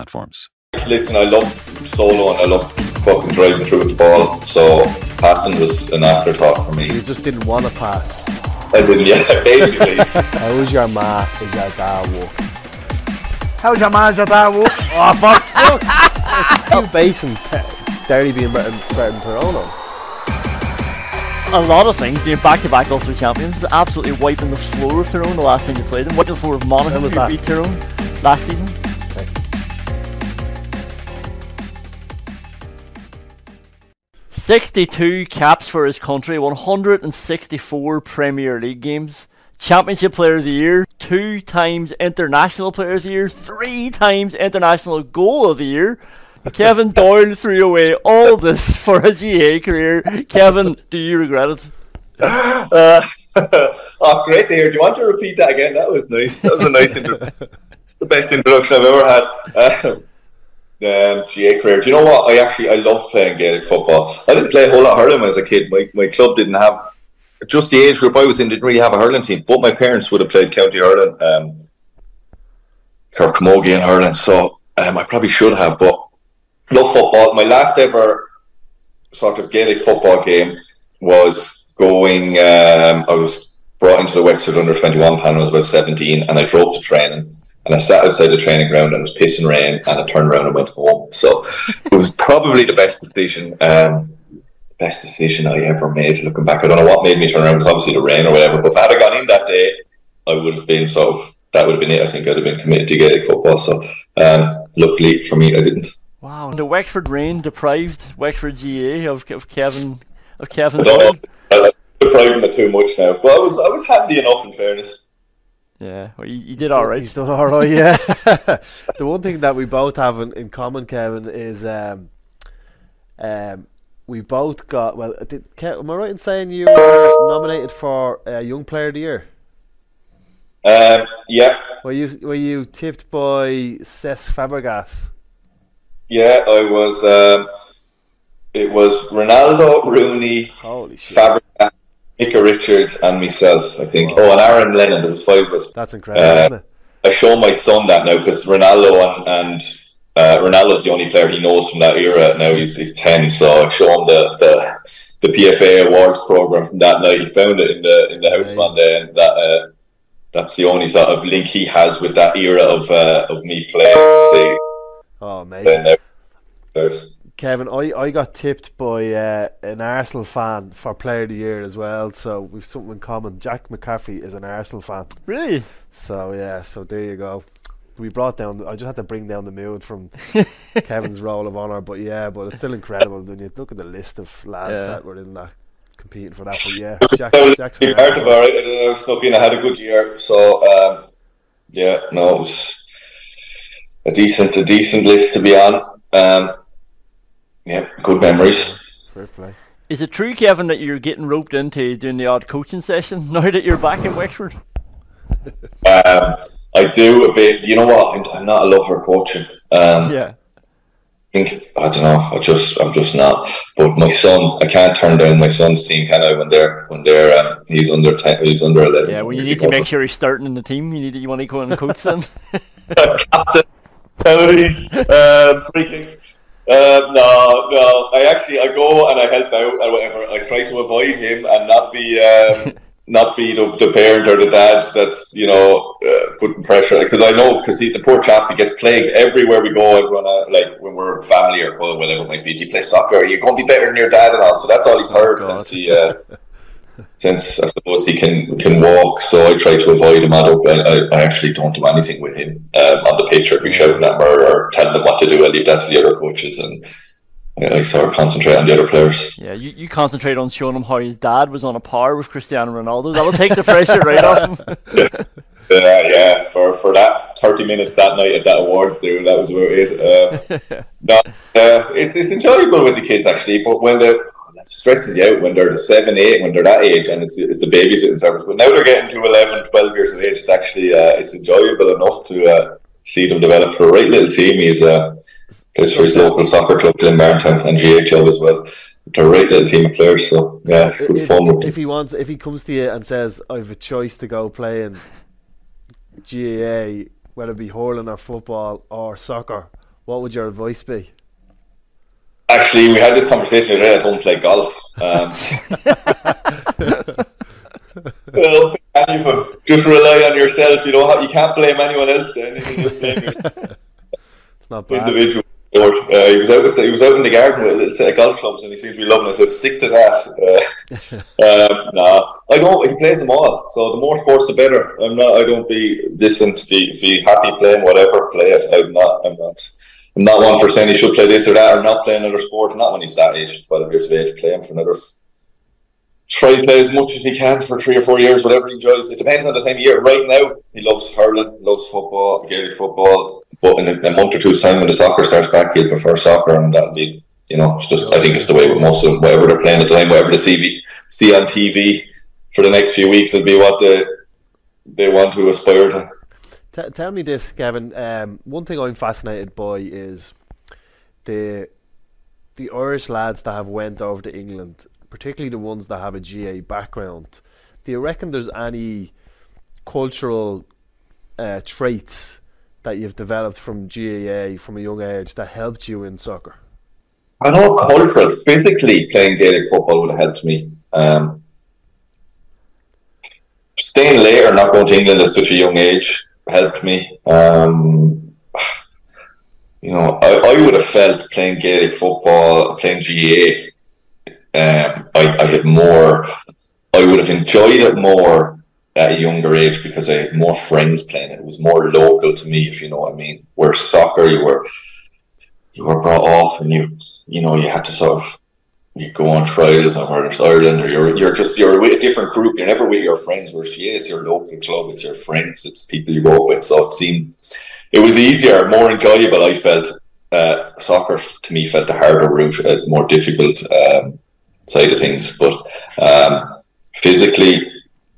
platforms. Listen, I love solo and I love fucking driving through the ball, so passing was an afterthought for me. You just didn't want to pass. I didn't, yeah, basically. How was your ma as your dad walk? How's your ma as your dad walk? oh, fuck! you basing Derry being better, better than Toronto? a lot of things. Being back-to-back Ulster champions is absolutely wiping the floor of Tyrone the last time you played them. Wiping the floor of Monaghan was who beat Tyrone last season. 62 caps for his country, 164 Premier League games, Championship Player of the Year, two times International Player of the Year, three times International Goal of the Year. Kevin Doyle threw away all this for a GAA career. Kevin, do you regret it? Uh, oh, it's great to hear. Do you want to repeat that again? That was nice. That was a nice intro. the best introduction I've ever had. Uh, um, GAA career. Do you know what? I actually I loved playing Gaelic football. I didn't play a whole lot of hurling when I was a kid. My my club didn't have just the age group I was in didn't really have a hurling team. But my parents would have played county hurling, um, Kirkcamogie and hurling. So um, I probably should have. But love football. My last ever sort of Gaelic football game was going. Um, I was brought into the Wexford under twenty one panel. I was about seventeen, and I drove to training and I sat outside the training ground and it was pissing rain and I turned around and went home. So it was probably the best decision, um, best decision I ever made. Looking back, I don't know what made me turn around. It was obviously the rain or whatever. But if I had gone in that day, I would have been sort of that would have been it. I think I'd have been committed to Gaelic football. So um, luckily for me, I didn't. Wow, the Wexford rain deprived Wexford GAA of, of Kevin of Kevin. I don't know. depriving it too much now. But I was I was handy enough in fairness. Yeah, well, you, you did all right. He's done all right. Yeah. the one thing that we both have in, in common, Kevin, is um, um, we both got. Well, did, am I right in saying you were nominated for uh, Young Player of the Year? Um, yeah. Were you were you tipped by Cesc Fabregas? Yeah, I was. Um, it was Ronaldo, Rooney, Holy shit. Fabregas, Micah Richards and myself, I think. Oh, and Aaron Lennon. There was five of us. That's incredible. Uh, I show my son that now because Ronaldo and, and uh, Ronaldo's the only player he knows from that era. Now he's he's ten, so I show him the the, the PFA awards program from that night. He found it in the in the house one day, and that uh, that's the only sort of link he has with that era of uh, of me playing. To see. Oh, amazing. There's, Kevin, I, I got tipped by uh, an Arsenal fan for Player of the Year as well, so we've something in common. Jack McCaffrey is an Arsenal fan. Really? So yeah, so there you go. We brought down. I just had to bring down the mood from Kevin's roll of honour, but yeah, but it's still incredible when you look at the list of lads Yeah. that were in that competing for that. But yeah, Jack, I was Jackson. part of it. I was snuck in. I had a good year, so um, yeah, no, it was a decent, a decent list to be on. Um, yeah, good memories. Fair play. Is it true, Kevin, that you're getting roped into doing the odd coaching session now that you're back in Wexford? Um, I do a bit. You know what? I'm, I'm not a lover of coaching. Um, Yeah. I think I don't know. I just I'm just not. But my son, I can't turn down my son's team, can I? When they're when they're um, he's under ten, he's under eleven. Yeah, well, you need to make sure he's starting in the team. You need you want to go and coach them. captain penalties, um, free kicks. Um, no, no. I actually I go and I help out and whatever. I try to avoid him and not be um, not be the, the parent or the dad that's you know uh, putting pressure because I know because the poor chap he gets plagued everywhere we go. Everyone uh, like when we're family or whatever it might be. Do you play soccer? You're going to be better than your dad and all. So that's all he's heard oh, since he. Uh, since I suppose he can can walk, so I try to avoid him. I don't. I, I actually don't do anything with him um, on the pitch or be shouting at him or, or telling him what to do. I leave that to the other coaches and I sort of concentrate on the other players. Yeah, you, you concentrate on showing him how his dad was on a par with Cristiano Ronaldo. That will take the pressure right off him. yeah, yeah. For for that thirty minutes that night at that awards do, that was about it. Um, no, uh, it's it's enjoyable with the kids actually, but when the stresses you out when they're the seven, eight, when they're that age, and it's it's a babysitting service. But now they're getting to 11, 12 years of age. It's actually uh, it's enjoyable enough to uh, see them develop for a right little team. He's uh, plays for his local soccer club, Glenbarntown, and GAA club as well. They're a right little team of players, so yeah, it's good if, fun. If he wants, if he comes to you and says, "I have a choice to go play in GAA, whether it be hurling or football or soccer," what would your advice be? Actually, we had this conversation today. I don't play golf. Um, well. Just rely on yourself. You know, you can't blame anyone else. Anything, just blame yourself. it's not bad. Individual. Uh, he was out with the, he was out in the garden with a set of golf clubs, and he seems to be loving it. So stick to that. Uh, um, nah, I don't. He plays them all, so the more sports, the better. I'm not. I don't be distant. If you, if you happy playing whatever, play it. I'm not. I'm not. I'm not one for saying he should play this or that or not play another sport. Not when he's that age, 12 years of age, playing for another. Try to play as much as he can for three or four years, whatever he enjoys. It depends on the time of year. Right now, he loves hurling, loves football, Gaelic football. But in a, a month or two's time, when the soccer starts back, he'll prefer soccer, and that'll be, you know, it's just. I think it's the way with most of them. Whatever they're playing at the time, whatever they see see on TV for the next few weeks, it'll be what they they want to aspire to. T- tell me this, Kevin. Um, one thing I'm fascinated by is the the Irish lads that have went over to England, particularly the ones that have a GAA background. Do you reckon there's any cultural uh, traits that you've developed from GAA from a young age that helped you in soccer? I know cultural, physically playing Gaelic football would have helped me. Um, staying later, not going to England at such a young age, helped me. Um, you know, I, I would have felt playing Gaelic football, playing GAA, um, I, I had more, I would have enjoyed it more at a younger age because I had more friends playing it. It was more local to me, if you know what I mean. Where soccer, you were, you were brought off and you, you know, you had to sort of you go on trials and whether it's Ireland or you're you're just you're with a different group. You're never with your friends. Where she is your local club, it's your friends, it's people you go with. So it seemed it was easier, more enjoyable. I felt uh, soccer to me felt the harder route, more difficult um, side of things. But um, physically,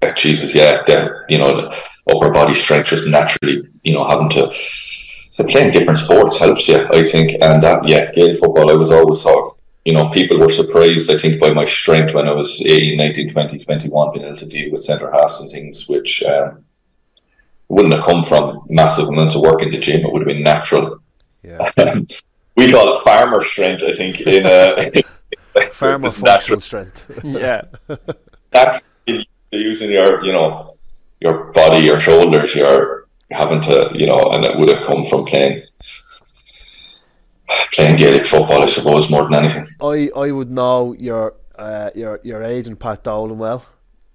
uh, Jesus, yeah, the, you know, the upper body strength just naturally, you know, having to. So playing different sports helps you, I think, and that yeah, Gaelic football. I was always sort of you know, people were surprised, I think, by my strength when I was 18, 19, 20, 21, being able to deal with centre halves and things, which um, wouldn't have come from massive amounts of work in the gym. It would have been natural. Yeah. we call it farmer strength, I think, in a farmer natural strength. yeah. Naturally using your, you know, your body, your shoulders, you're having to, you know, and it would have come from playing playing Gaelic football, I suppose, more than anything. I, I would know your uh, your your agent Pat Dolan well,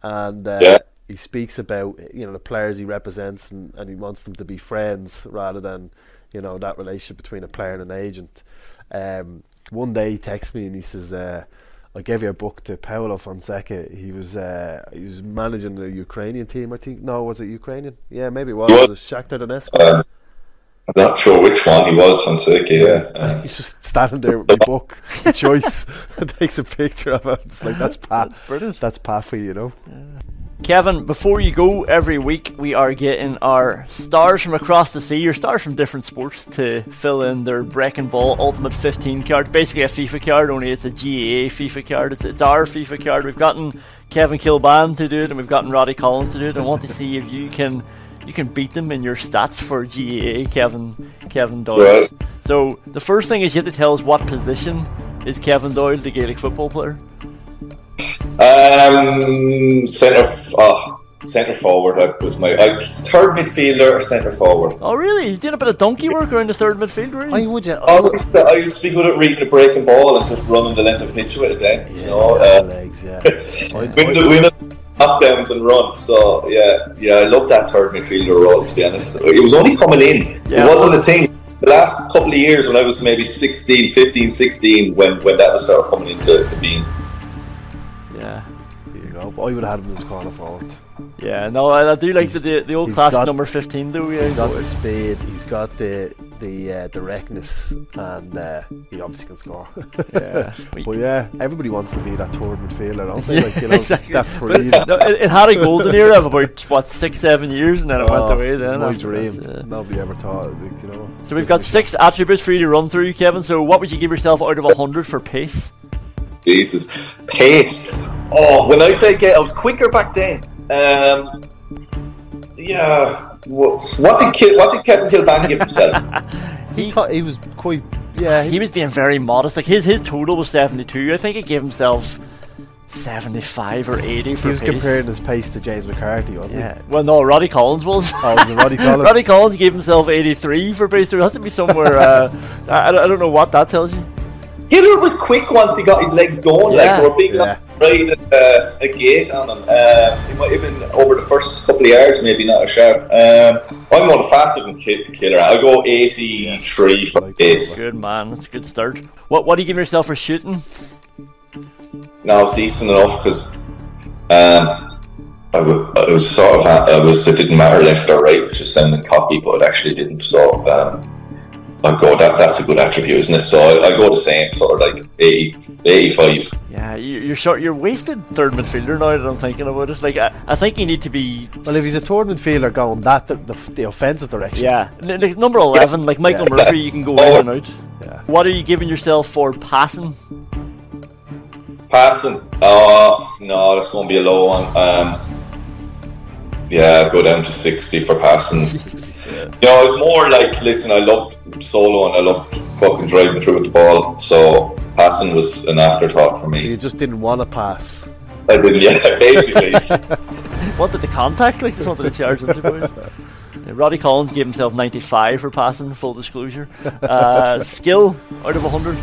and uh, yeah. he speaks about you know the players he represents, and, and he wants them to be friends rather than you know that relationship between a player and an agent. Um, one day he texts me and he says, uh, "I gave you a book to Paulo Fonseca. He was uh, he was managing the Ukrainian team, I think. No, was it Ukrainian? Yeah, maybe it was. It was Shakhtar Donetsk." Uh, I'm not sure which one he was on Siki, yeah. Uh, He's just standing there with a book, choice, and takes a picture of it. Just like that's Pat. That's brilliant. That's Pat for you, you know. Yeah. Kevin, before you go, every week we are getting our stars from across the sea, or stars from different sports, to fill in their Breaking Ball Ultimate 15 card. Basically, a FIFA card, only it's a GAA FIFA card. It's, it's our FIFA card. We've gotten Kevin Kilbane to do it, and we've gotten Roddy Collins to do it. I want to see if you can you can beat them in your stats for GAA, Kevin Kevin Doyle. Right. So the first thing is you have to tell us what position is Kevin Doyle, the Gaelic football player. Um, centre, f- oh, centre forward. That was my I, third midfielder or centre forward. Oh, really? You did a bit of donkey work around the third midfield, were I would you? I used, to, I used to be good at reading the breaking ball and just running the length of pitch with it. Then you know, uh, legs, yeah. win the win the knockdowns and run. So yeah, yeah, I love that third midfielder role. To be honest, it was only coming in. Yeah. It wasn't a thing. The last couple of years when I was maybe 16, 15, 16, when, when that was started coming into to being. Yeah. There you go. But I would have had him as corner forward. Yeah, no, I, I do like the, the the old he's classic got- number 15, though. Yeah, He's got the speed, he's got the the uh, directness, and uh, he obviously can score. yeah. but yeah, everybody wants to be that third midfielder, don't they? Like, you know, exactly. that But, no, it, it had a golden era of about what six, seven years, and then it went Oh, away. Then my after dream. yeah. Nobody ever thought, like, you know. So we've got six attributes for you to run through, Kevin. So what would you give yourself out of hundred for pace? Jesus. Pace. Oh, when I played game, I was quicker back then. Um, yeah. What, what did Ki- what did Kevin Kilbane give himself? He thought he was quite. Yeah, He was being very modest. Like his his total was seventy two. I think he gave himself seventy five or eighty for he was pace. comparing his pace to James McCarthy, wasn't Yeah. Well, no, Roddy Collins was. Oh, was it Roddy Collins? Roddy Collins gave himself 83 for pace. There has to be somewhere. Uh, I, I I don't know what that tells you. Gillard was quick once he got his legs going. Yeah. Like, they were big Yeah. enough to ride at, uh, a gate on him. Um, he might have been over the first couple of yards, maybe not a sharp. Um, I'm going faster than Ki- Killer. I'll go 83 for Like pace. Good man, that's a good start. What What do you giving yourself for shooting? No, it's decent enough because um, I, w- I was sort of I was it didn't matter left or right, which is sounding cocky, but it actually didn't. So um, I go that that's a good attribute, isn't it? So I, I go the same, sort of like 80, 85. Yeah, you, you're short. You're wasted third midfielder now that I'm thinking about it. Like I, I think you need to be. Well, if he's a third midfielder going that the, the, the offensive direction, Yeah, N- like number eleven, like Michael Yeah. Murphy, you can go in and out. Yeah. What are you giving yourself for passing? Passing, oh no, that's going to be a low one. Um, yeah, go down to 60 for passing. You know, it's more like, listen, I loved solo and I loved fucking driving through with the ball, so passing was an afterthought for So me. you just didn't want to pass. I didn't, yeah, basically. Wanted the contact, like just wanted to charge them. boys. Roddy Collins gave himself 95 for passing. Full disclosure. Uh, skill out of 100.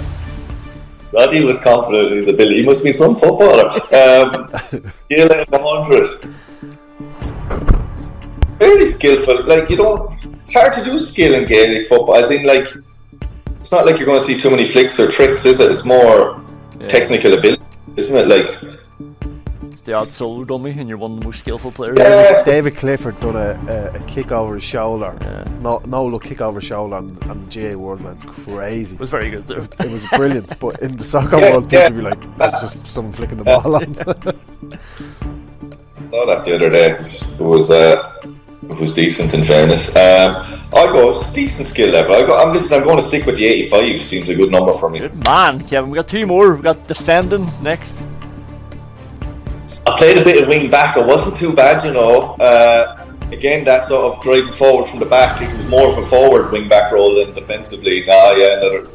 Roddy was confident in his ability. He must be some footballer. Um, Gill at 100. Very skillful. Like, you don't. It's hard to do skill in Gaelic football. As in, like, it's not like you're going to see too many flicks or tricks, is it? It's more technical ability, isn't it? Like, It's the odd solo dummy, and you're one of the most skillful players. yeah, David Clifford done a, a, a kick over his shoulder. Yeah. No, no look kick over his shoulder, and, and the GAA world went crazy. It was very good. Though. It was brilliant, but in the soccer Yeah, world, people yeah. would be like, "That's just someone flicking the Yeah. ball on." I saw that the other day. It was, it uh, it was decent in fairness. Um, I go it's decent skill level. I go, I'm listening. I'm going to stick with the 85. Seems a good number for me. Good man, Kevin. We got two more. We got defending next. I played a bit of wing back. It wasn't too bad, you know. Uh, again, that sort of driving forward from the back. It was more of a forward wing back role than defensively. Nah, yeah, another.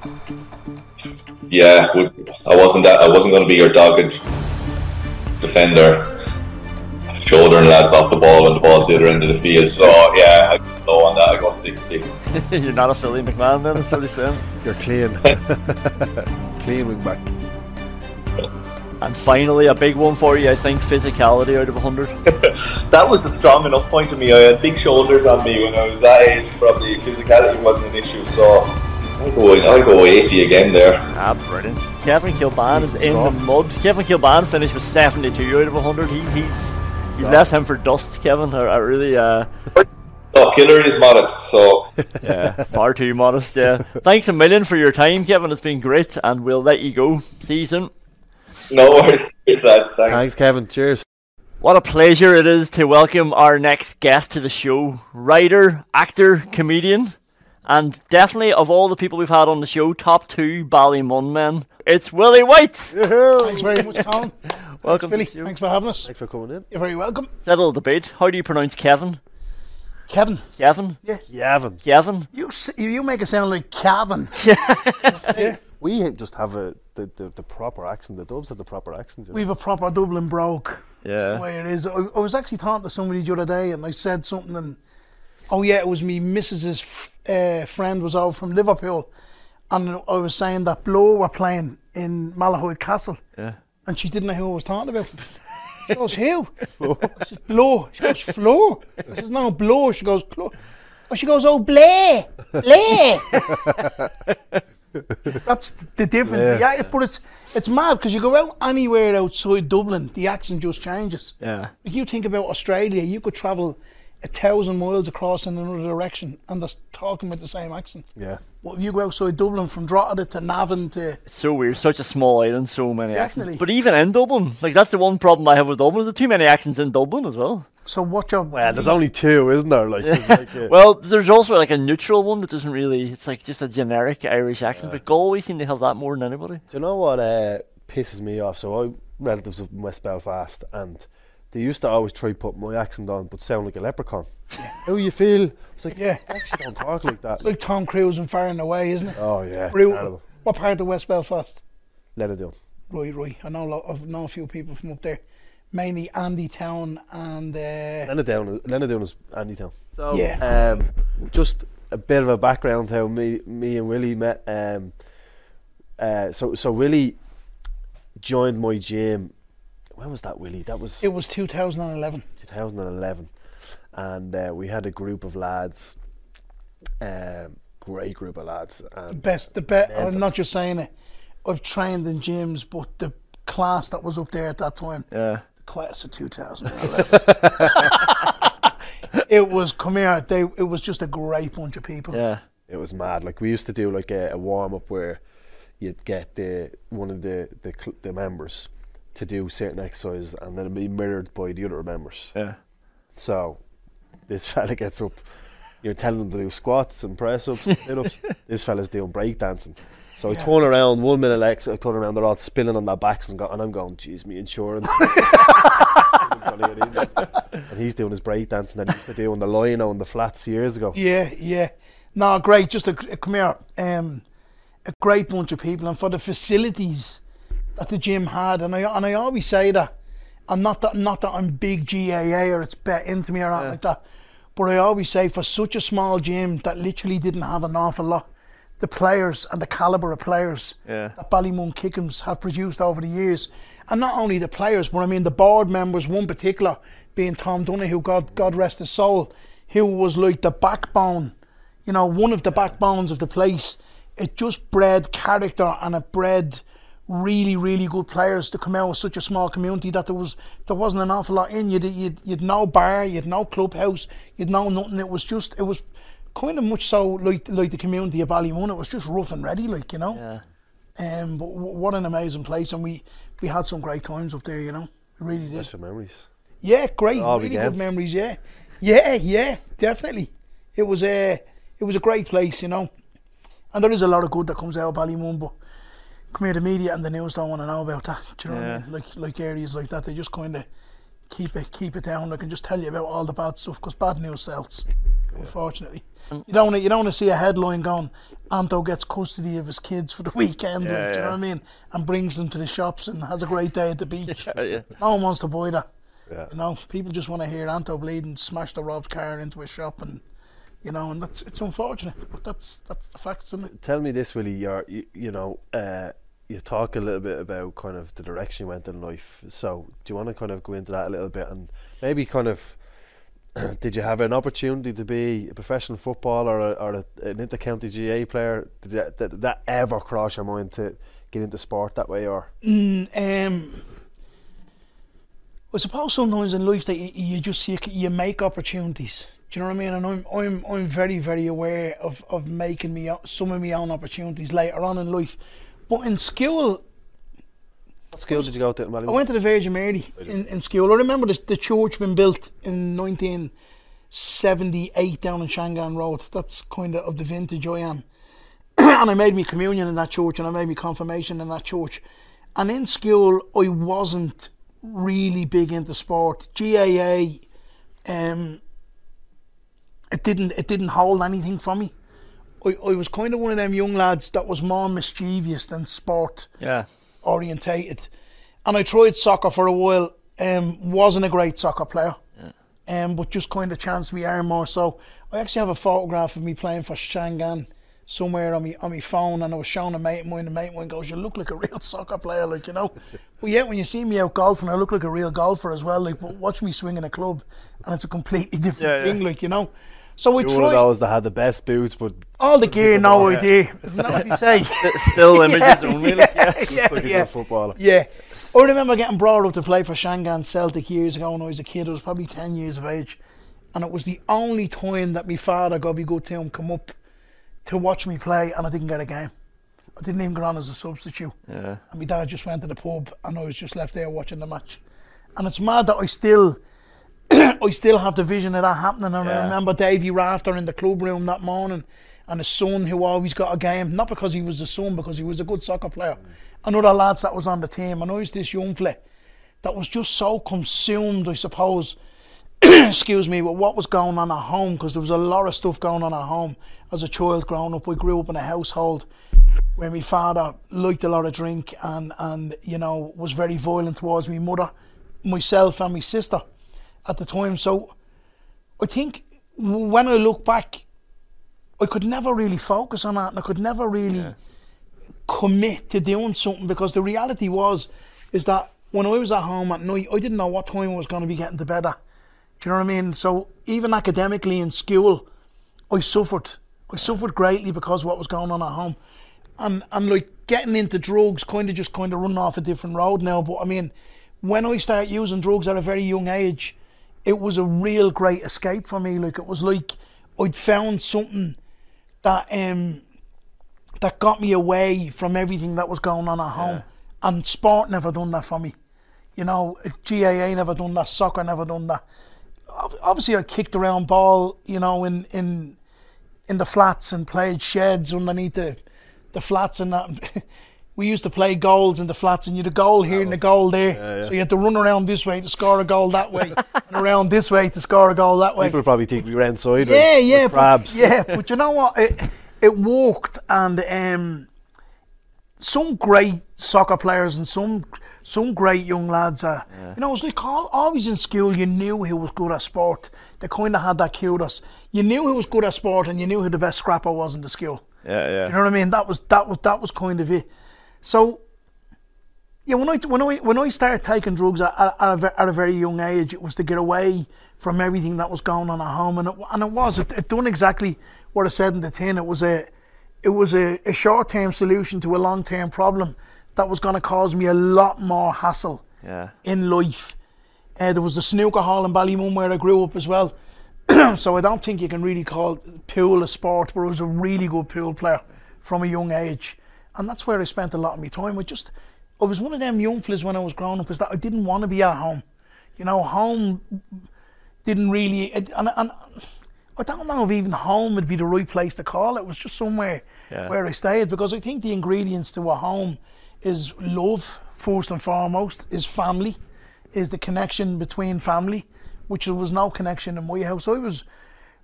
Yeah, I wasn't that. I wasn't going to be your dogged defender, shouldering lads off the ball when the ball's the other end of the field. So yeah, I go low on that. I go sixty. you're not a Philly McMahon, then. That's what he's saying. You're clean, clean wing back. And finally, a big one for you, I think, physicality out of 100. That was a strong enough point to me. I had big shoulders on me when I was that age. Probably physicality wasn't an issue. So I'll go. I'll go eighty again there. Ah, brilliant. Kevin Kilbane is Decent in score. the mud. Kevin Kilbane finished with 72 out of 100. He, he's you've left him for dust, Kevin. I, I really, uh, Oh, Killer is modest. So yeah, far too modest. Yeah. Thanks a million for your time, Kevin. It's been great, and we'll let you go. See you soon. no worries. Cheers, lads. Thanks. Thanks, Kevin. Cheers. What a pleasure it is to welcome our next guest to the show. Writer, actor, comedian, and definitely of all the people we've had on the show, top two Ballymun men. It's Willie White. Thanks very much, Colin. Welcome. Billy, to thanks for having us. Thanks for coming in. You're very welcome. Settle the debate. How do you pronounce Kevin? Kevin, Kevin? Yeah. Kevin? you s- you you make it sound like Calvin. We just have a the, the, the proper accent. The Dubs have the proper accent. you know. We've a proper Dublin brogue. That's Yeah. the way it is. I, I was actually talking to somebody the other day, and I said something, and oh yeah, it was me. Mrs.'s f- uh, friend was over from Liverpool, and I was saying that Blow were playing in Malahide Castle, Yeah. and she didn't know who I was talking about. She goes, who? I said, Blow. She goes, Flo. I says, no, Blow. She goes, Blow. Oh, she goes, oh, Blay, Blay. That's the difference. Yeah. Yeah, but it's it's mad because you go out anywhere outside Dublin, the accent just changes. Yeah. If you think about Australia, you could travel a thousand miles across in another direction and they're talking with the same accent. Yeah. But if you go outside Dublin from Drogheda to Navan to It's so weird. Such a small island, so many Definitely. accents. But even in Dublin, like that's the one problem I have with Dublin. Is there too many accents in Dublin as well? so what your Well, there's only two, isn't there? Like, there's like a, Well, there's also like a neutral one that doesn't really. It's like just a generic Irish accent. But Galway seem to have that more than anybody. Do you know what uh, pisses me off? So I relatives up in West Belfast, and they used to always try put my accent on, but sound like a leprechaun. How you feel? It's like, Yeah. I actually don't talk like that. it's like Tom Cruise and Far and Away, isn't it? oh yeah, it's Ru- terrible. what part of West Belfast? Let it do. Right, right. I know, a lot, I know a few people from up there. Mainly Andy Town and uh, Lenadoon, is- Lenadoon is Andytown. So, Yeah. um, just a bit of a background how me, me and Willie met. Um, uh, so, so Willie joined my gym. When was that, Willie? That was it was 2011. 2011, and uh, we had a group of lads, um, great group of lads, and Best, the best. I'm not just saying it. I've trained in gyms, but the class that was up there at that time, Yeah. The class of 2011. it was come here. They it was just a great bunch of people. Yeah. it was mad. Like we used to do like a, a warm up where you'd get the one of the the, cl- the members to do certain exercises, and then it'd be mirrored by the other members. Yeah. So this fella gets up, you're telling him to do squats and press ups, sit ups. this fella's doing breakdancing. So I turn around, one minute legs, I turn around, they're all spinning on their backs, and, go, and I'm going, geez, me insurance. Someone's gonna get injured. and he's doing his breakdancing that he used to do on the line on the flats years ago. Yeah, yeah. No, great. Just a, a come here. Um, a great bunch of people, and for the facilities that the gym had, and I and I always say that, and not that not that I'm big GAA or it's bet into me or anything like that, but I always say for such a small gym that literally didn't have an awful lot, the players and the caliber of players Yeah. that Ballymun Kickhams have produced over the years, and not only the players, but I mean the board members. One particular being Tom Donoghue, God God rest his soul, who was like the backbone, you know, one of the backbones of the place. It just bred character and it bred really, really good players to come out of such a small community that there was there wasn't an awful lot in. You'd you'd, you'd no bar, you'd no clubhouse, you'd no nothing. It was just it was kind of much so like like the community of Ballymun. It was just rough and ready, like you know. Yeah. Um, but w- what an amazing place, and we we had some great times up there. You know, we really did. Special memories. Yeah, great, All really good memories. Yeah, yeah, yeah, definitely. It was a it was a great place, you know. And there is a lot of good that comes out of Ballymun, but come here, the media and the news don't want to know about that. Do you know what I mean? Like like areas like that, they just kind of keep it keep it down. They can just tell you about all the bad stuff because bad news sells. Unfortunately, um, you don't wanna, you don't want to see a headline going, Anto gets custody of his kids for the weekend. like, Yeah, do you know what I mean? And brings them to the shops and has a great day at the beach. yeah. No one wants to buy that. Yeah. You know, people just want to hear Anto bleed and smash the Rob's car into a shop, and you know, and that's it's unfortunate, but that's that's the facts, isn't it? Tell me this, Willie. You're, you, you know, uh, you talk a little bit about kind of the direction you went in life. So, do you want to kind of go into that a little bit and maybe kind of did you have an opportunity to be a professional footballer or, or a, an intercounty GAA player? Did, you, did that ever cross your mind to get into sport that way, or Um, I suppose sometimes in life that you, you just you, you make opportunities. Do you know what I mean? And I'm I'm I'm very very aware of of making me some of my own opportunities later on in life. But in school, what school did you go to? in I went to the Virgin Mary in, in school. I remember the, the church being built in 1978 down in Shangan Road. That's kind of of the vintage I am. and I made me communion in that church and I made me confirmation in that church. And in school, I wasn't really big into sport. GAA, um, it didn't it didn't hold anything for me. I, I was kind of one of them young lads that was more mischievous than sport Yeah. orientated. And I tried soccer for a while. Um, wasn't a great soccer player. Um, but just kind of chanced me arm more. So I actually have a photograph of me playing for Shangan somewhere on me on my phone, and I was showing a mate of mine. The mate of mine goes, "You look like a real soccer player, like you know." But yet, when you see me out golfing, I look like a real golfer as well. Like, but watch me swinging a club, and it's a completely different Yeah, yeah. thing, like you know. So we You're one of tried those that had the best boots, but all the gear, no Yeah. idea. Isn't that what you say? Still images only. Like, yeah. yeah, like a yeah. footballer. Yeah. I remember getting brought up to play for Shangan Celtic years ago when I was a kid. I was probably 10 years of age. And it was the only time that my father, got me good to him, come up to watch me play and I didn't get a game. I didn't even go on as a substitute. Yeah. And my dad just went to the pub and I was just left there watching the match. And it's mad that I still I still have the vision of that happening. And I Yeah. remember Davy Rafter in the club room that morning and his son who always got a game, not because he was the son, because he was a good soccer player. And other lads that was on the team. And I was this young fella that was just so consumed, I suppose, excuse me, with what was going on at home, because there was a lot of stuff going on at home. As a child growing up, I grew up in a household where my father liked a lot of drink and, and you know, was very violent towards my mother, myself and my sister at the time. So I think when I look back, I could never really focus on that and I could never really commit to doing something because the reality was is that when I was at home at night, I didn't know what time I was going to be getting to bed at. Do you know what I mean? So even academically in school, I suffered. I suffered greatly because of what was going on at home. And and like getting into drugs kind of just kind of running off a different road now. But I mean, when I started using drugs at a very young age, it was a real great escape for me. Like it was like I'd found something that um that got me away from everything that was going on at home. And sport never done that for me. You know, GAA never done that, soccer never done that. Obviously, I kicked around ball, you know, in in in the flats and played sheds underneath the the flats and that. we used to play goals in the flats, and you had a goal here and a goal there. So you had to run around this way to score a goal that way, and around this way to score a goal that way. People probably think we ran sideways. Yeah, yeah, but, crabs. yeah. But you know what? It it worked, and um, some great soccer players and some some great young lads. Uh, You know, it was like al- always in school. You knew who was good at sport. They kind of had that kudos. You knew who was good at sport, and you knew who the best scrapper was in the school. Yeah, yeah. You know what I mean? That was that was that was kind of it. So yeah, when I when I when I started taking drugs at, at, a, at a very young age, it was to get away from everything that was going on at home, and it, and it was it, it done exactly what I said in the tin. It was a it was a, a short term solution to a long term problem that was going to cause me a lot more hassle Yeah. in life. Uh, there was the snooker hall in Ballymun where I grew up as well. so I don't think you can really call pool a sport, but I was a really good pool player from a young age. And that's where I spent a lot of my time. I just, I was one of them young fellas when I was growing up, is that I didn't want to be at home. You know, home didn't really, and, and, I don't know if even home would be the right place to call it. It was just somewhere Yeah. where I stayed because I think the ingredients to a home is love, first and foremost, is family, is the connection between family, which there was no connection in my house. I was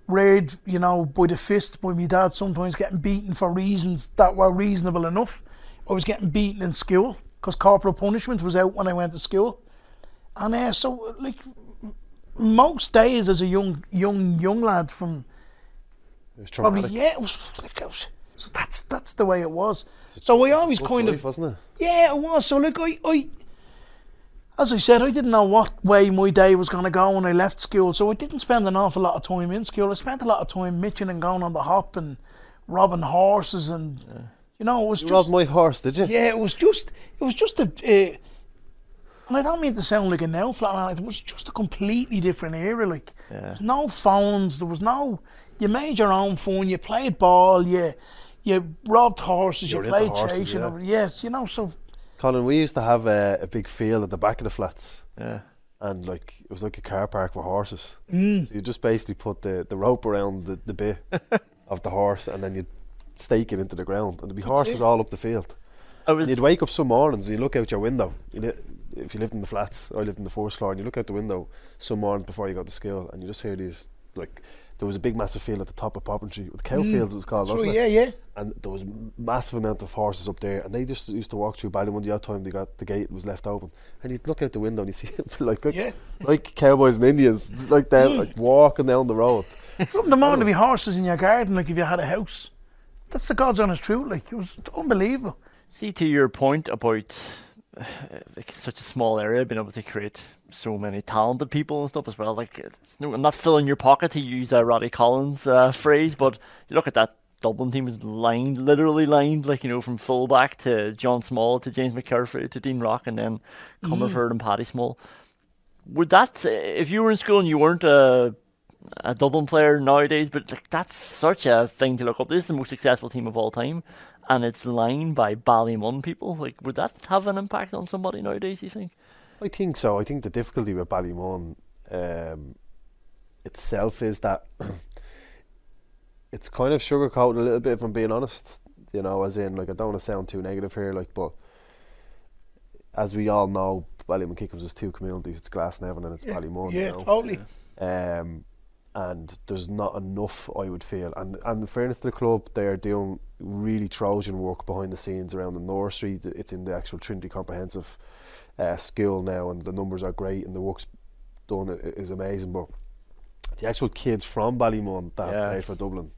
reared, you know, by the fist by my dad, sometimes getting beaten for reasons that were reasonable enough. I was getting beaten in school because corporal punishment was out when I went to school. And uh, so, like, most days as a young, young, young lad from It was probably yeah, it was like it was, so that's that's the way it was. So I always kind life, of wasn't it? yeah, it was. So like I, I as I said, I didn't know what way my day was going to go when I left school. So I didn't spend an awful lot of time in school. I spent a lot of time mitching and going on the hop and robbing horses and you know it was You just robbed my horse, did you? yeah, it was just it was just a. Uh, and I don't mean to sound like a now flat. It was just a completely different era. Like there was no phones. There was no. You made your own phone, You played ball. You you robbed horses. You You, played horses, chasing. yeah. Yes, you know. So Colin, we used to have a, a big field at the back of the flats, Yeah. and like it was like a car park for horses. Mm. So you just basically put the, the rope around the, the bit of the horse, and then you'd stake it into the ground, and there'd be horses it. all up the field. I was And you'd wake up some mornings and you look out your window. You li- if you lived in the flats, I lived in the fourth floor, and you look out the window some mornings before you got to school, and you just hear these like there was a big massive field at the top of Poppintree with cow mm. fields it was called, So wasn't yeah, it? yeah. And there was m- massive amount of horses up there, and they just used to walk through Ballymun the one the odd time they got the gate was left open, and you'd look out the window and you see it like like, Yeah. like cowboys and Indians, like down mm. like walking down the road. From the moment to oh. be horses in your garden, like if you had a house. That's the God's honest truth. Like it was unbelievable. See, to your point about like such a small area being able to create so many talented people and stuff as well. Like, it's no, I'm not filling your pocket to use a Roddy Collins uh, phrase, but you look at that Dublin team is lined, literally lined, like you know, from fullback to John Small to James McCarthy to Dean Rock, and then Comerford and Paddy Small. Would that, if you were in school and you weren't a a Dublin player nowadays, but like that's such a thing to look up. This is the most successful team of all time, and it's lined by Ballymun people. Like, would that have an impact on somebody nowadays? You think? I think so. I think the difficulty with Ballymun um, itself is that it's kind of sugarcoated a little bit. If I'm being honest, you know, as in like I don't want to sound too negative here, like, but as we all know, Ballymun Kickhams is two communities. It's Glasnevin and it's Yeah, Ballymun. yeah, you know? totally. um, and there's not enough, I would feel. And and in fairness to the club, they are doing really Trojan work behind the scenes around the North Street. It's in the actual Trinity Comprehensive uh, School now, and the numbers are great, and the work's done is amazing. But the actual kids from Ballymun that Yeah. played for Dublin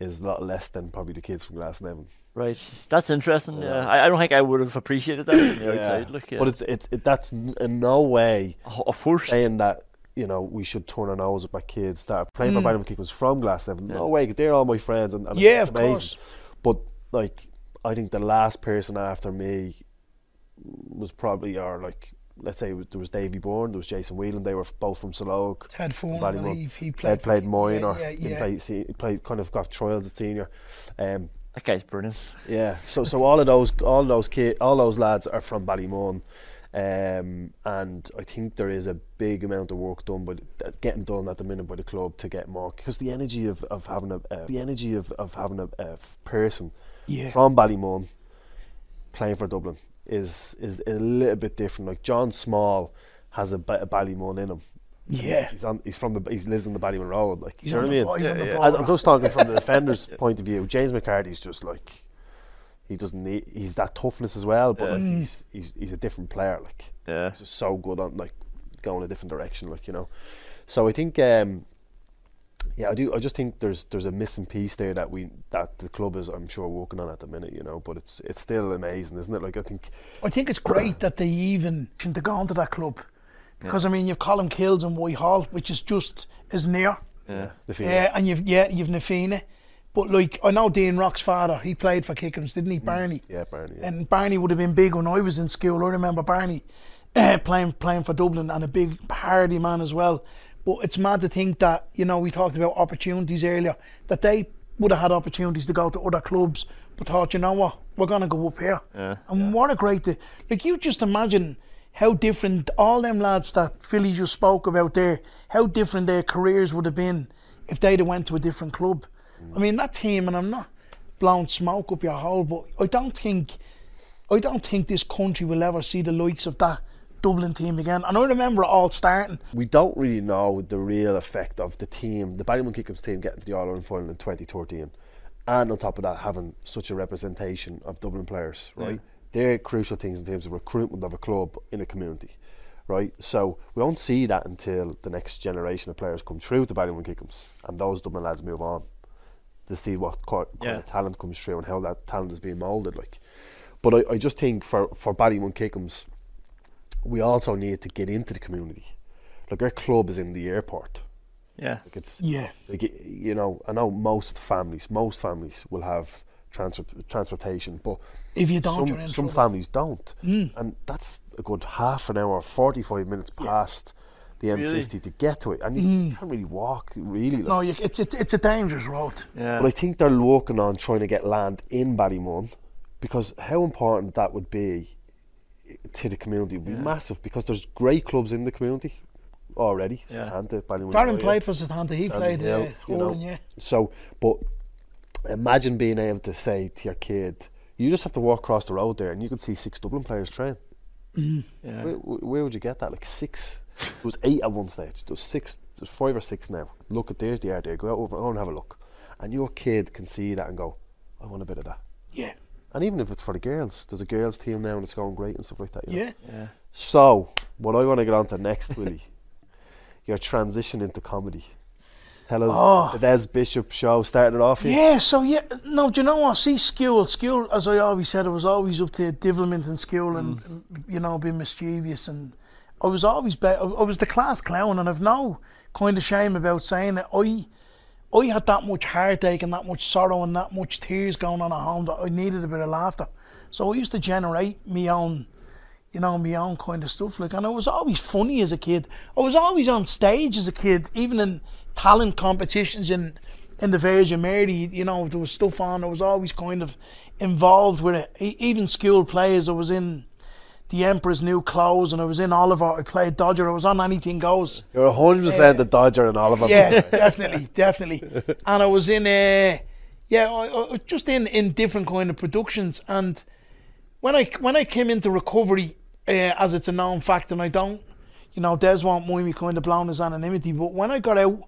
is a lot less than probably the kids from Glasnevin. Right, that's interesting. Yeah, Yeah. I, I don't think I would have appreciated that from the outside. Look, yeah. But it's it, it that's in no way Oh, of course, saying that you know we should turn our nose at my kids that are playing for Ballymun Kickhams from Glasnevin. No way, 'cause they're all my friends, and, and Yeah, it's of course. But like, I think the last person after me was probably, or like, let's say was, there was Davy Bourne, there was Jason Whelan. They were both from Sillogue. Ted Foreman, I believe he played. Ted played mine, yeah, or yeah, yeah. play, se- he played kind of got trials at senior. Um, that guy's brilliant. yeah, so so all of those all those kid, all those lads are from Ballymun, um, and I think there is a big amount of work done, but getting done at the minute by the club to get more because the energy of, of having a uh, the energy of, of having a, a person Yeah. from Ballymun playing for Dublin is is a little bit different. Like John Small has a, ba- a Ballymun in him. Yeah. He's on. He's from the. He lives in the Ballymun Road. Like you know what I mean? bo- he's on the Yeah, yeah. I'm just talking from the defender's point of view. James McCarthy's just like he doesn't need. He's that toughness as well, but Yeah. like, he's he's he's a different player. Like Yeah, he's just so good on like going a different direction. Like you know, so I think. um yeah, I do. I just think there's there's a missing piece there that we that the club is, I'm sure, working on at the minute. You know, but it's it's still amazing, isn't it? Like I think, I think it's great that they even to go into that club because I mean you've Colmcilles and Whitehall, which is just as near. yeah. the feeling. Yeah, and you've yeah you've Na Fianna, but like I know Dean Rock's father, he played for Kickham's, didn't he, Barney? yeah, Barney. Yeah. And Barney would have been big when I was in school. I remember Barney uh, playing playing for Dublin and a big hardy man as well. But it's mad to think that you know we talked about opportunities earlier that they would have had opportunities to go to other clubs, but thought you know what we're gonna go up here. Yeah. And what a great day. like you just imagine how different all them lads that Philly just spoke about there, how different their careers would have been if they'd have went to a different club. I mean that team, and I'm not blowing smoke up your hole, but I don't think I don't think this country will ever see the likes of that Dublin team again. And I remember it all starting. we don't really know the real effect of the team, the Ballymun Kickham's team getting to the All Ireland final in 2013, and on top of that, having such a representation of Dublin players, right? They're crucial things in terms of recruitment of a club in a community, right? So we won't see that until the next generation of players come through to Ballymun Kickham's, and those Dublin lads move on to see what kind Yeah. of talent comes through and how that talent is being moulded, like. But I, I just think for for Ballymun Kickham's, we also need to get into the community. Like our club is in the airport. Yeah, Like it's Yeah. like y- you know, I know most families, most families will have transfer transportation, but If you don't, some some families don't, mm. and that's a good half an hour, forty five minutes past the M50 to get to it, and you can't really walk really. Like. No, you, it's, it's it's a dangerous road. yeah. But I think they're working on trying to get land in Ballymun because how important that would be to the community would be massive because there's great clubs in the community already. Yeah. Setanta, Ballymun. Darren Royal, played for Setanta. He Sandy played Hill, uh, you know. Yeah. So, but imagine being able to say to your kid, you just have to walk across the road there and you can see six Dublin players train. Yeah. Where, where would you get that? Like six? There was eight at one stage. There was six there's five or six now. Look at there's the idea. Go out over, go and have a look, and your kid can see that and go, I want a bit of that. Yeah. And even if it's for the girls, there's a girls team now and it's going great and stuff like that. you know. Yeah. So, what I want to get on to next, Willie, your transition into comedy. Tell us Oh. the Des Bishop show started off here. Yeah, so yeah, no, do you know what? See, school, school, as I always said, I was always up to devilment in school and, Mm. you know, being mischievous. And I was always, be- I was the class clown, and I've no kind of shame about saying that I, I had that much heartache and that much sorrow and that much tears going on at home that I needed a bit of laughter. So I used to generate my own, you know, my own kind of stuff. Like, and I was always funny as a kid. I was always on stage as a kid, even in talent competitions in in the Virgin Mary. You know, there was stuff on. I was always kind of involved with it. Even skilled players, I was in the Emperor's New Clothes, and I was in Oliver. I played Dodger. I was on Anything Goes. You're 100% the Dodger and Oliver. Yeah, definitely, definitely. And I was in uh yeah, I, I, just in in different kind of productions. And when I when I came into recovery, uh, as it's a known fact, and I don't, you know, Des won't mind me kind of blowing his anonymity. But when I got out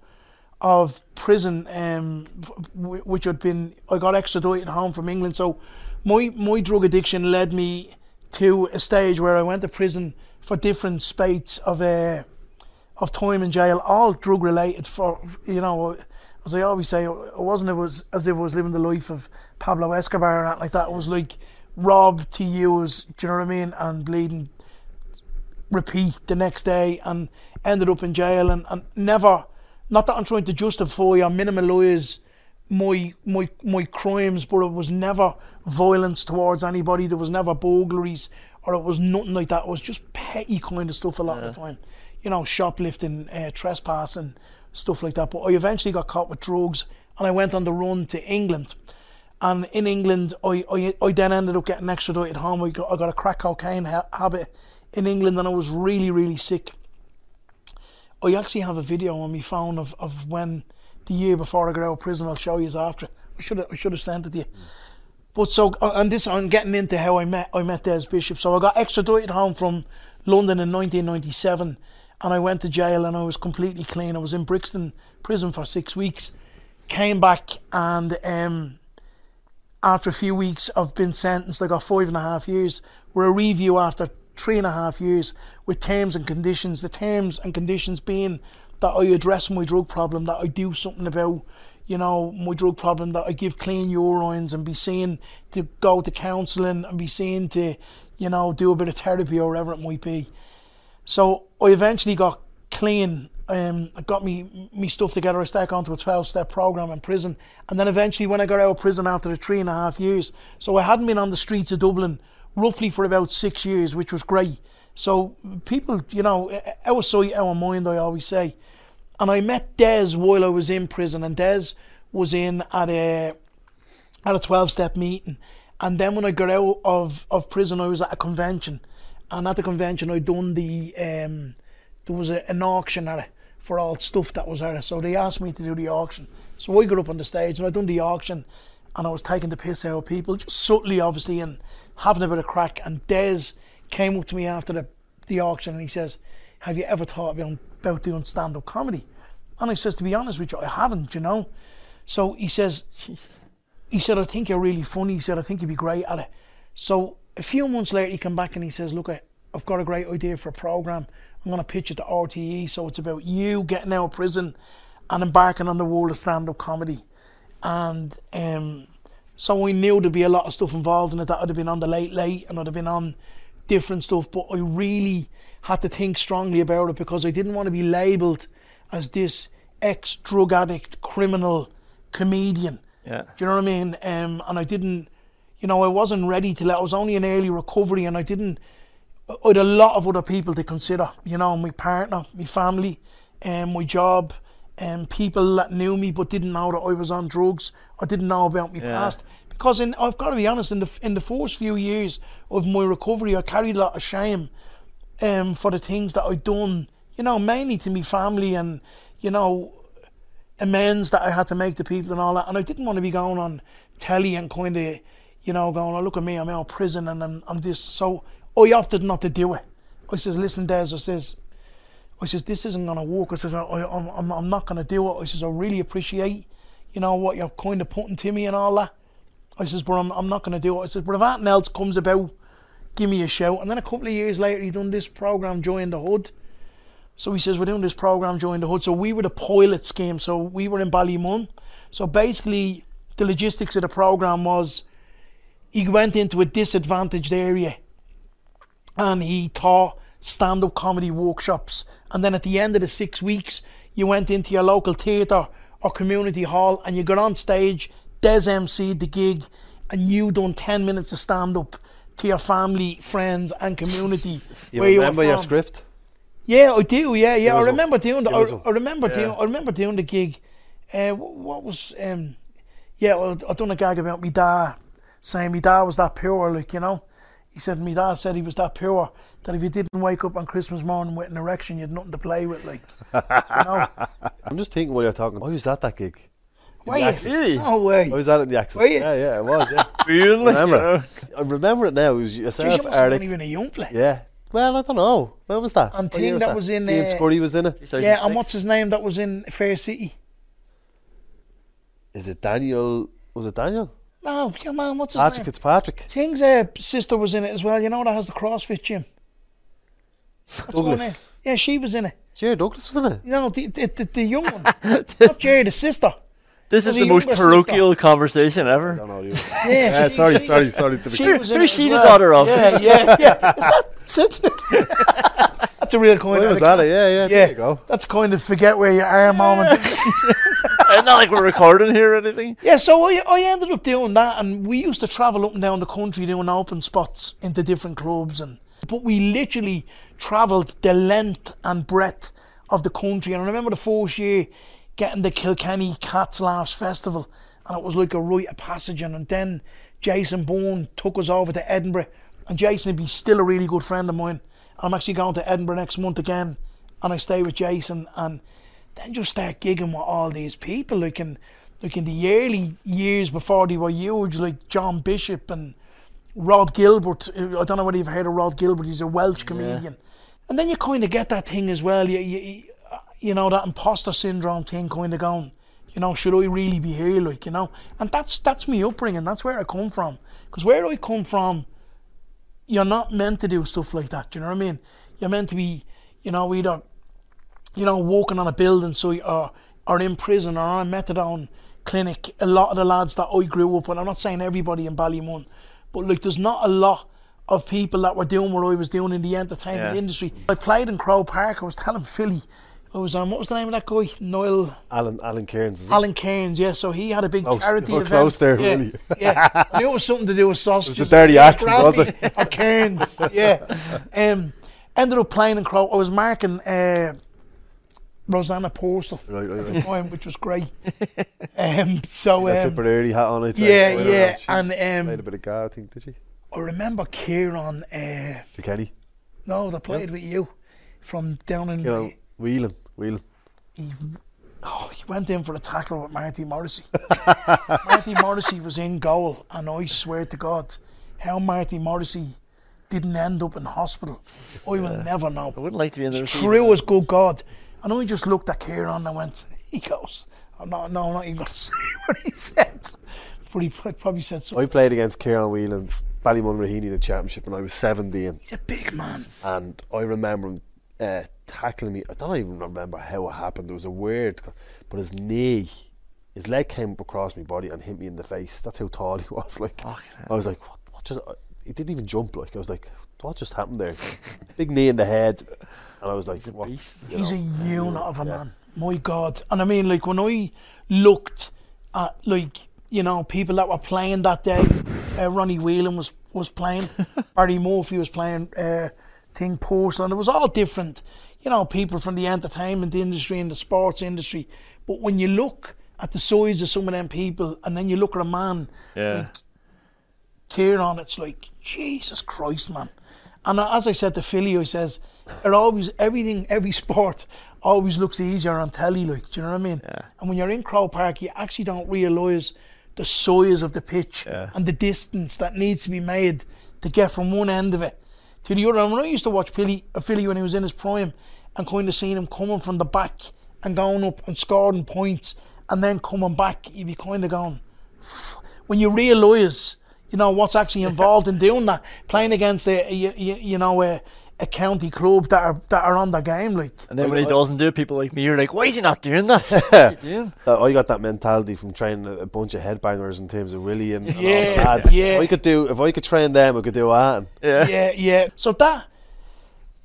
of prison, um, which had been, I got extradited home from England. So my my drug addiction led me to a stage where I went to prison for different spates of uh, of time in jail, all drug related. For you know, as I always say, it wasn't it was as if I was living the life of Pablo Escobar anything like that. It was like rob to use, do you know what I mean, and bleeding repeat the next day and ended up in jail and, and never not that I'm trying to justify or minimalise my my my crimes, but it was never violence towards anybody. There was never burglaries or it was nothing like that. It was just petty kind of stuff a lot of the time. You know, shoplifting, uh, trespassing, stuff like that. But I eventually got caught with drugs and I went on the run to England. And in England, I, I, I then ended up getting extradited home. I got, I got a crack cocaine ha- habit in England and I was really, really sick. I actually have a video on my phone of, of when the year before I got out of prison. I'll show you after. I should have I should have sent it to you. But so uh, and this I'm getting into how I met I met Des Bishop. So I got extradited home from London in 1997, and I went to jail and I was completely clean. I was in Brixton prison for six weeks. Came back and um, after a few weeks of being sentenced, I got five and a half years. We're a review after three and a half years with terms and conditions. The terms and conditions being that I address my drug problem, that I do something about, you know, my drug problem, that I give clean urines and be seen to go to counselling and be seen to, you know, do a bit of therapy or whatever it might be. So I eventually got clean. Um, I got me me stuff together. I started onto a twelve step program in prison, and then eventually when I got out of prison after the three and a half years, so I hadn't been on the streets of Dublin roughly for about six years, which was great. So people, you know, of sight, of mind, I always say. And I met Des while I was in prison, and Des was in at a at a twelve step meeting. And then when I got out of, of prison, I was at a convention, and at the convention I done the um, there was a, an auction at it for all stuff that was there. So they asked me to do the auction. So I got up on the stage and I done the auction, and I was taking the piss out of people, just subtly, obviously, and having a bit of crack. And Des came up to me after the the auction and he says, "Have you ever thought about doing stand up comedy?" And I says, "To be honest with you, I haven't, you know." So he says, he said, I think you're really funny. He said, I think you'd be great at it. So a few months later, he came back and he says, Look, I- I've got a great idea for a program. I'm going to pitch it to RTE. So it's about you getting out of prison and embarking on the world of stand up comedy. And um, so we knew there'd be a lot of stuff involved in it. That would have been on the late, late, and I'd have been on different stuff. But I really had to think strongly about it because I didn't want to be labelled as this ex drug addict, criminal comedian. Yeah. Do you know what I mean? Um, and I didn't, you know, I wasn't ready to let. I was only in early recovery, and I didn't. I had a lot of other people to consider. You know, my partner, my family, and my job, and people that knew me but didn't know that I was on drugs. I didn't know about my Yeah. past because in I've got to be honest. In the in the first few years of my recovery, I carried a lot of shame um, for the things that I'd done. You know, mainly to my family and you know amends that I had to make to people and all that. And I didn't want to be going on telly and kind of, you know, going, oh, look at me, I'm out of prison and I'm, I'm this. So I opted not to do it. I says, listen, Des, I says, I says, this isn't going to work. I says, I, I, I'm, I'm not going to do it. I says, I really appreciate, you know, what you're kind of putting to me and all that. I says, but I'm, I'm not going to do it. I says, but if anything else comes about, give me a shout. And then a couple of years later, he done this program, Joy in the Hood. So he says, we're doing this program, Joy in the Hood. So we were the pilot scheme. So we were in Ballymun. So basically, the logistics of the program was he went into a disadvantaged area and he taught stand up comedy workshops. And then at the end of the six weeks, you went into your local theatre or community hall and you got on stage, Des MC the gig, and you done 10 minutes of stand up to your family, friends, and community. You remember you your script? Yeah, I do. Yeah, yeah. I remember doing the. I. I remember Yeah. doing. I remember doing the gig. Uh, what, what was um? Yeah, well, I done a gag about me dad, saying me dad was that pure, like you know. He said me dad said he was that pure that if you didn't wake up on Christmas morning with an erection, you had nothing to play with, like. you know. I'm just thinking while you're talking. I was at that gig. Were you? Really? No way. I was at it in the Axis. Were you? Yeah, yeah, it was. Yeah. Really? Remember? You know? I remember it now. It was Jeez, yourself, you must have Eric. only been a young fella. Yeah. Well, I don't know. Where was that? And What year thing that was in, Ian uh, Scurry was in it. Yeah, and what's his name that was in Fair City? Is it Daniel? Was it Daniel? No, come on, what's his Patrick name? Fitzpatrick. Thing's uh, sister was in it as well. You know that has the CrossFit gym. What's her name? Douglas. Yeah, she was in it. Jerry Douglas was in it. No, the, the, the, the young one. Not Jerry, the sister. This is the most younger parochial conversation ever. don't. You. Yeah, Yeah, she- sorry, she- sorry, sorry. To be She clear. was in Who's it she as the daughter of? Yeah, yeah, yeah. Is that it? That's a real kind Where of was that? Yeah, yeah. There Yeah, you go. that's kind of forget where you are moment. It's not like we're recording here or anything. Yeah, so I, I ended up doing that, and we used to travel up and down the country doing open spots into different clubs, and but we literally travelled the length and breadth of the country. And I remember the first year getting the Kilkenny Cats Laughs Festival, and it was like a rite of passage. And then Jason Byrne took us over to Edinburgh, and Jason would be still a really good friend of mine. I'm actually going to Edinburgh next month again, and I stay with Jason, and then just start gigging with all these people, like in like in the early years before they were huge, like John Bishop and Rhod Gilbert. I don't know whether you've heard of Rhod Gilbert. He's a Welsh comedian, and then you kind of get that thing as well. You, you, you know that imposter syndrome thing, kind of going. You know, should I really be here? Like, you know, and that's that's me upbringing. That's where I come from. Because where I come from, you're not meant to do stuff like that. Do you know what I mean? You're meant to be, you know, either you know, walking on a building site or, or in prison or on a methadone clinic. A lot of the lads that I grew up with, I'm not saying everybody in Ballymun, but like there's not a lot of people that were doing what I was doing in the entertainment Yeah. industry. I played in Croke Park, I was telling Philly, I was on, what was the name of that guy? Noel. Alan Alan Cairns. Is it? Alan Cairns, yeah. So he had a big Close. charity We're event. close there, yeah, really. yeah. I knew it was something to do with sausages. the dirty accent, was Granny Or Cairns, yeah. Um, ended up playing in Croke. I was marking uh, Rosanna Postal, Right, right, at the right. time, which was great. Um, so um, Tipperary hat on. Say. yeah, Right, yeah, right. And played a um, bit of guy, I think, did she? I remember Kieran. Uh, To Kenny. no, that played with you from down in. You know, wheeling, wheeling. he, oh, he went in for a tackle with Marty Morrissey. Marty Morrissey was in goal, and I swear to God, how Marty Morrissey didn't end up in hospital, I will never know. I wouldn't like to be in there. True as good God. And I just looked at Kieran and I went, he goes, I'm not, no, I'm not even going to say what he said. But he probably said something. I played against Ciaran Whelan, Ballymun Raheny in the championship when I was 17. He's a big man. and I remember him uh, tackling me. I don't even remember how it happened. There was a weird, but his knee, his leg came up across my body and hit me in the face. That's how tall he was. Like I was like, what? what just? uh, He didn't even jump. Like I was like, what just happened there? Big knee in the head, and I was like, what? beast. He's know, a unit of a yeah. man. My God. And I mean, like, when I looked at, like, you know, people that were playing that day, uh, Ronnie Whelan was, was playing, Barry Murphy was playing, uh, Ting Porcelain. It was all different, you know, people from the entertainment industry and the sports industry. But when you look at the size of some of them people and then you look at a man Yeah. Ciaran, it's like, Jesus Christ, man. And as I said to Philly, he says, it always, everything, every sport always looks easier on telly, like, do you know what I mean? Yeah. And when you're in Croke Park, you actually don't realise the size of the pitch Yeah. and the distance that needs to be made to get from one end of it to the other. And when I used to watch Philly, Philly when he was in his prime, and kind of seeing him coming from the back and going up and scoring points and then coming back, you'd be kind of going, when you realise, you know, what's actually involved in doing that, playing against a, a, you, you know, a, a county club that are that are on the game, like. And then when he doesn't do it, people like me are like, why is he not doing that? What's he doing? That- uh, I got that mentality from training a, a bunch of headbangers in terms of Willie And all the Yeah, lads. yeah. If I could do, if I could train them, I could do that. Yeah. yeah, yeah. So that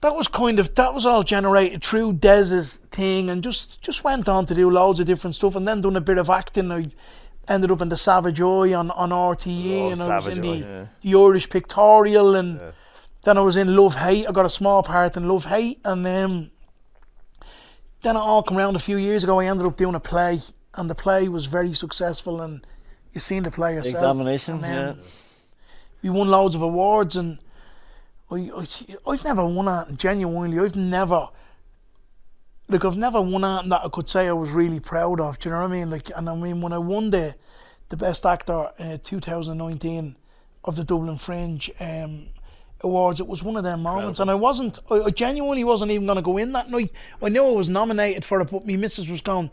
that was kind of that was all generated through Des's thing, and just just went on to do loads of different stuff, and then done a bit of acting. I ended up in the Savage Eye on on RTE, Oh, and I was in the, yeah. the Irish Pictorial, and then I was in Love Hate. I got a small part in Love Hate, and um, then it all came around a few years ago. I ended up doing a play, and the play was very successful, and you seen the play yourself. Examination, then yeah. we won loads of awards and I, I, I've never won that genuinely I've never look, I've never won that that I could say I was really proud of do you know what I mean like and I mean when I won the the best actor uh, 2019 of the Dublin Fringe um, awards it was one of them moments and I wasn't I, I genuinely wasn't even going to go in that night I knew I was nominated for it but me missus was gone.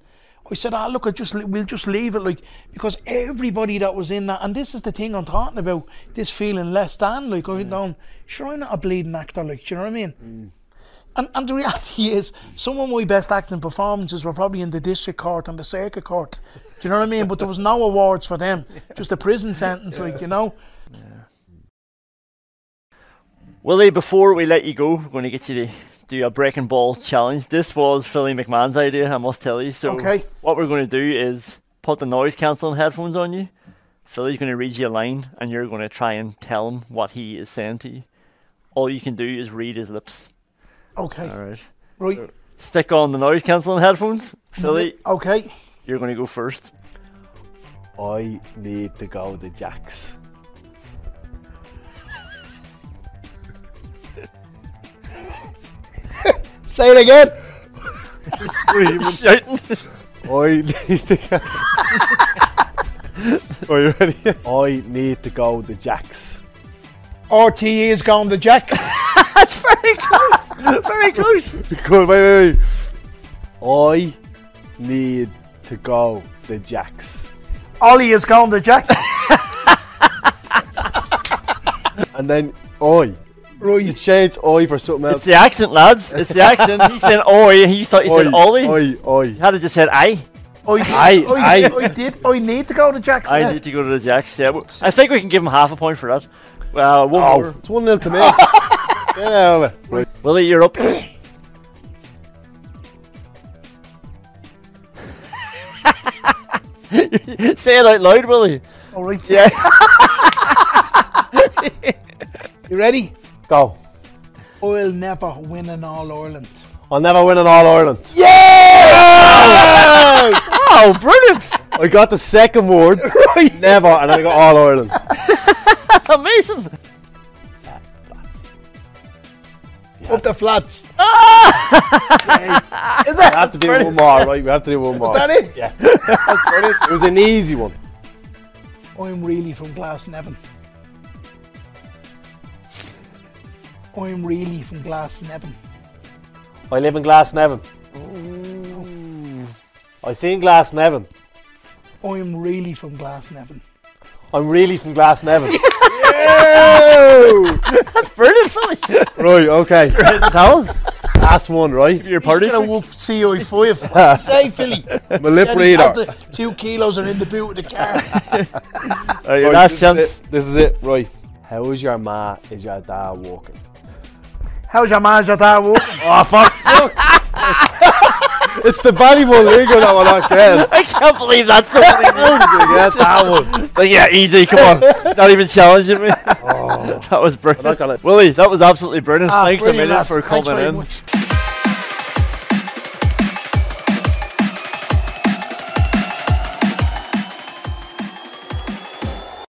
I said, ah, look, I just we'll just leave it, like because everybody that was in that, and this is the thing I'm talking about, this feeling less than, like I'm going, sure, I'm not a bleeding actor, like, do you know what I mean? And and the reality is, some of my best acting performances were probably in the district court and the circuit court. Do you know what I mean? But there was no awards for them, just a prison sentence, like you know. Willie, before we let you go, we're going to get you to do a breaking ball challenge. This was Philly McMahon's idea, I must tell you. So, Okay. what we're going to do is put the noise cancelling headphones on you. Philly's going to read you a line, and you're going to try and tell him what he is saying to you. All you can do is read his lips. Okay, All right. right, Stick on the noise cancelling headphones. Philly, mm-hmm. okay. you're going to go first. I need to go to Jack's. Say it again. Shouting. I need to go. Are you ready? I need to go to Jack's. RTE is going to Jack's. That's very close. Very close. Good, wait, wait, wait. I need to go to Jack's. Ollie is going to Jack's. And then I. Right. You changed I for something else. It's the accent, lads. It's the accent. He said oi. He thought he said Ollie. I, I. How did you say I? I, Aye, I. I did. I need to go to Jack's. I yeah. need to go to the Jacks. Yeah, w- I think we can give him half a point for that. Well, one Oh, more. it's 1 0 to me. Get out of it. Right. Willie, you're up. Say it out loud, Willie. All right. Yeah. You ready? Go. I'll never win an All Ireland. I'll never win an All Ireland. Yeah! Oh, brilliant! I got the second word, never, and then I got All Ireland. Amazing. Up the flats. Is it? We have to do one more, right? We have to do one more. Is that it? Yeah. It was an easy one. I'm really from Glasnevin. I'm really from Glasnevin. I live in Glasnevin. I seen Glasnevin. I'm really from Glasnevin. I'm really from Glasnevin. That's brilliant, Philly. right, okay. Hidden talent. Last one, right? Your party. Gonna whoop CI5. Say, Philly. My lip Said he has reader. two kilos are in the boot of the car. Alright, your Right, last this chance. Is it. This is it, right? How is your ma? Is your dad walking? How's your man, your dad walking? Oh fuck! it's the Ballymore League that one not getting. I can't believe that's so many Yes, that one. Like, yeah, easy, come on. Not even challenging me. that was brilliant. Willie, that was absolutely brilliant. Ah, Thanks a brilliant, million lads. for coming very in. much.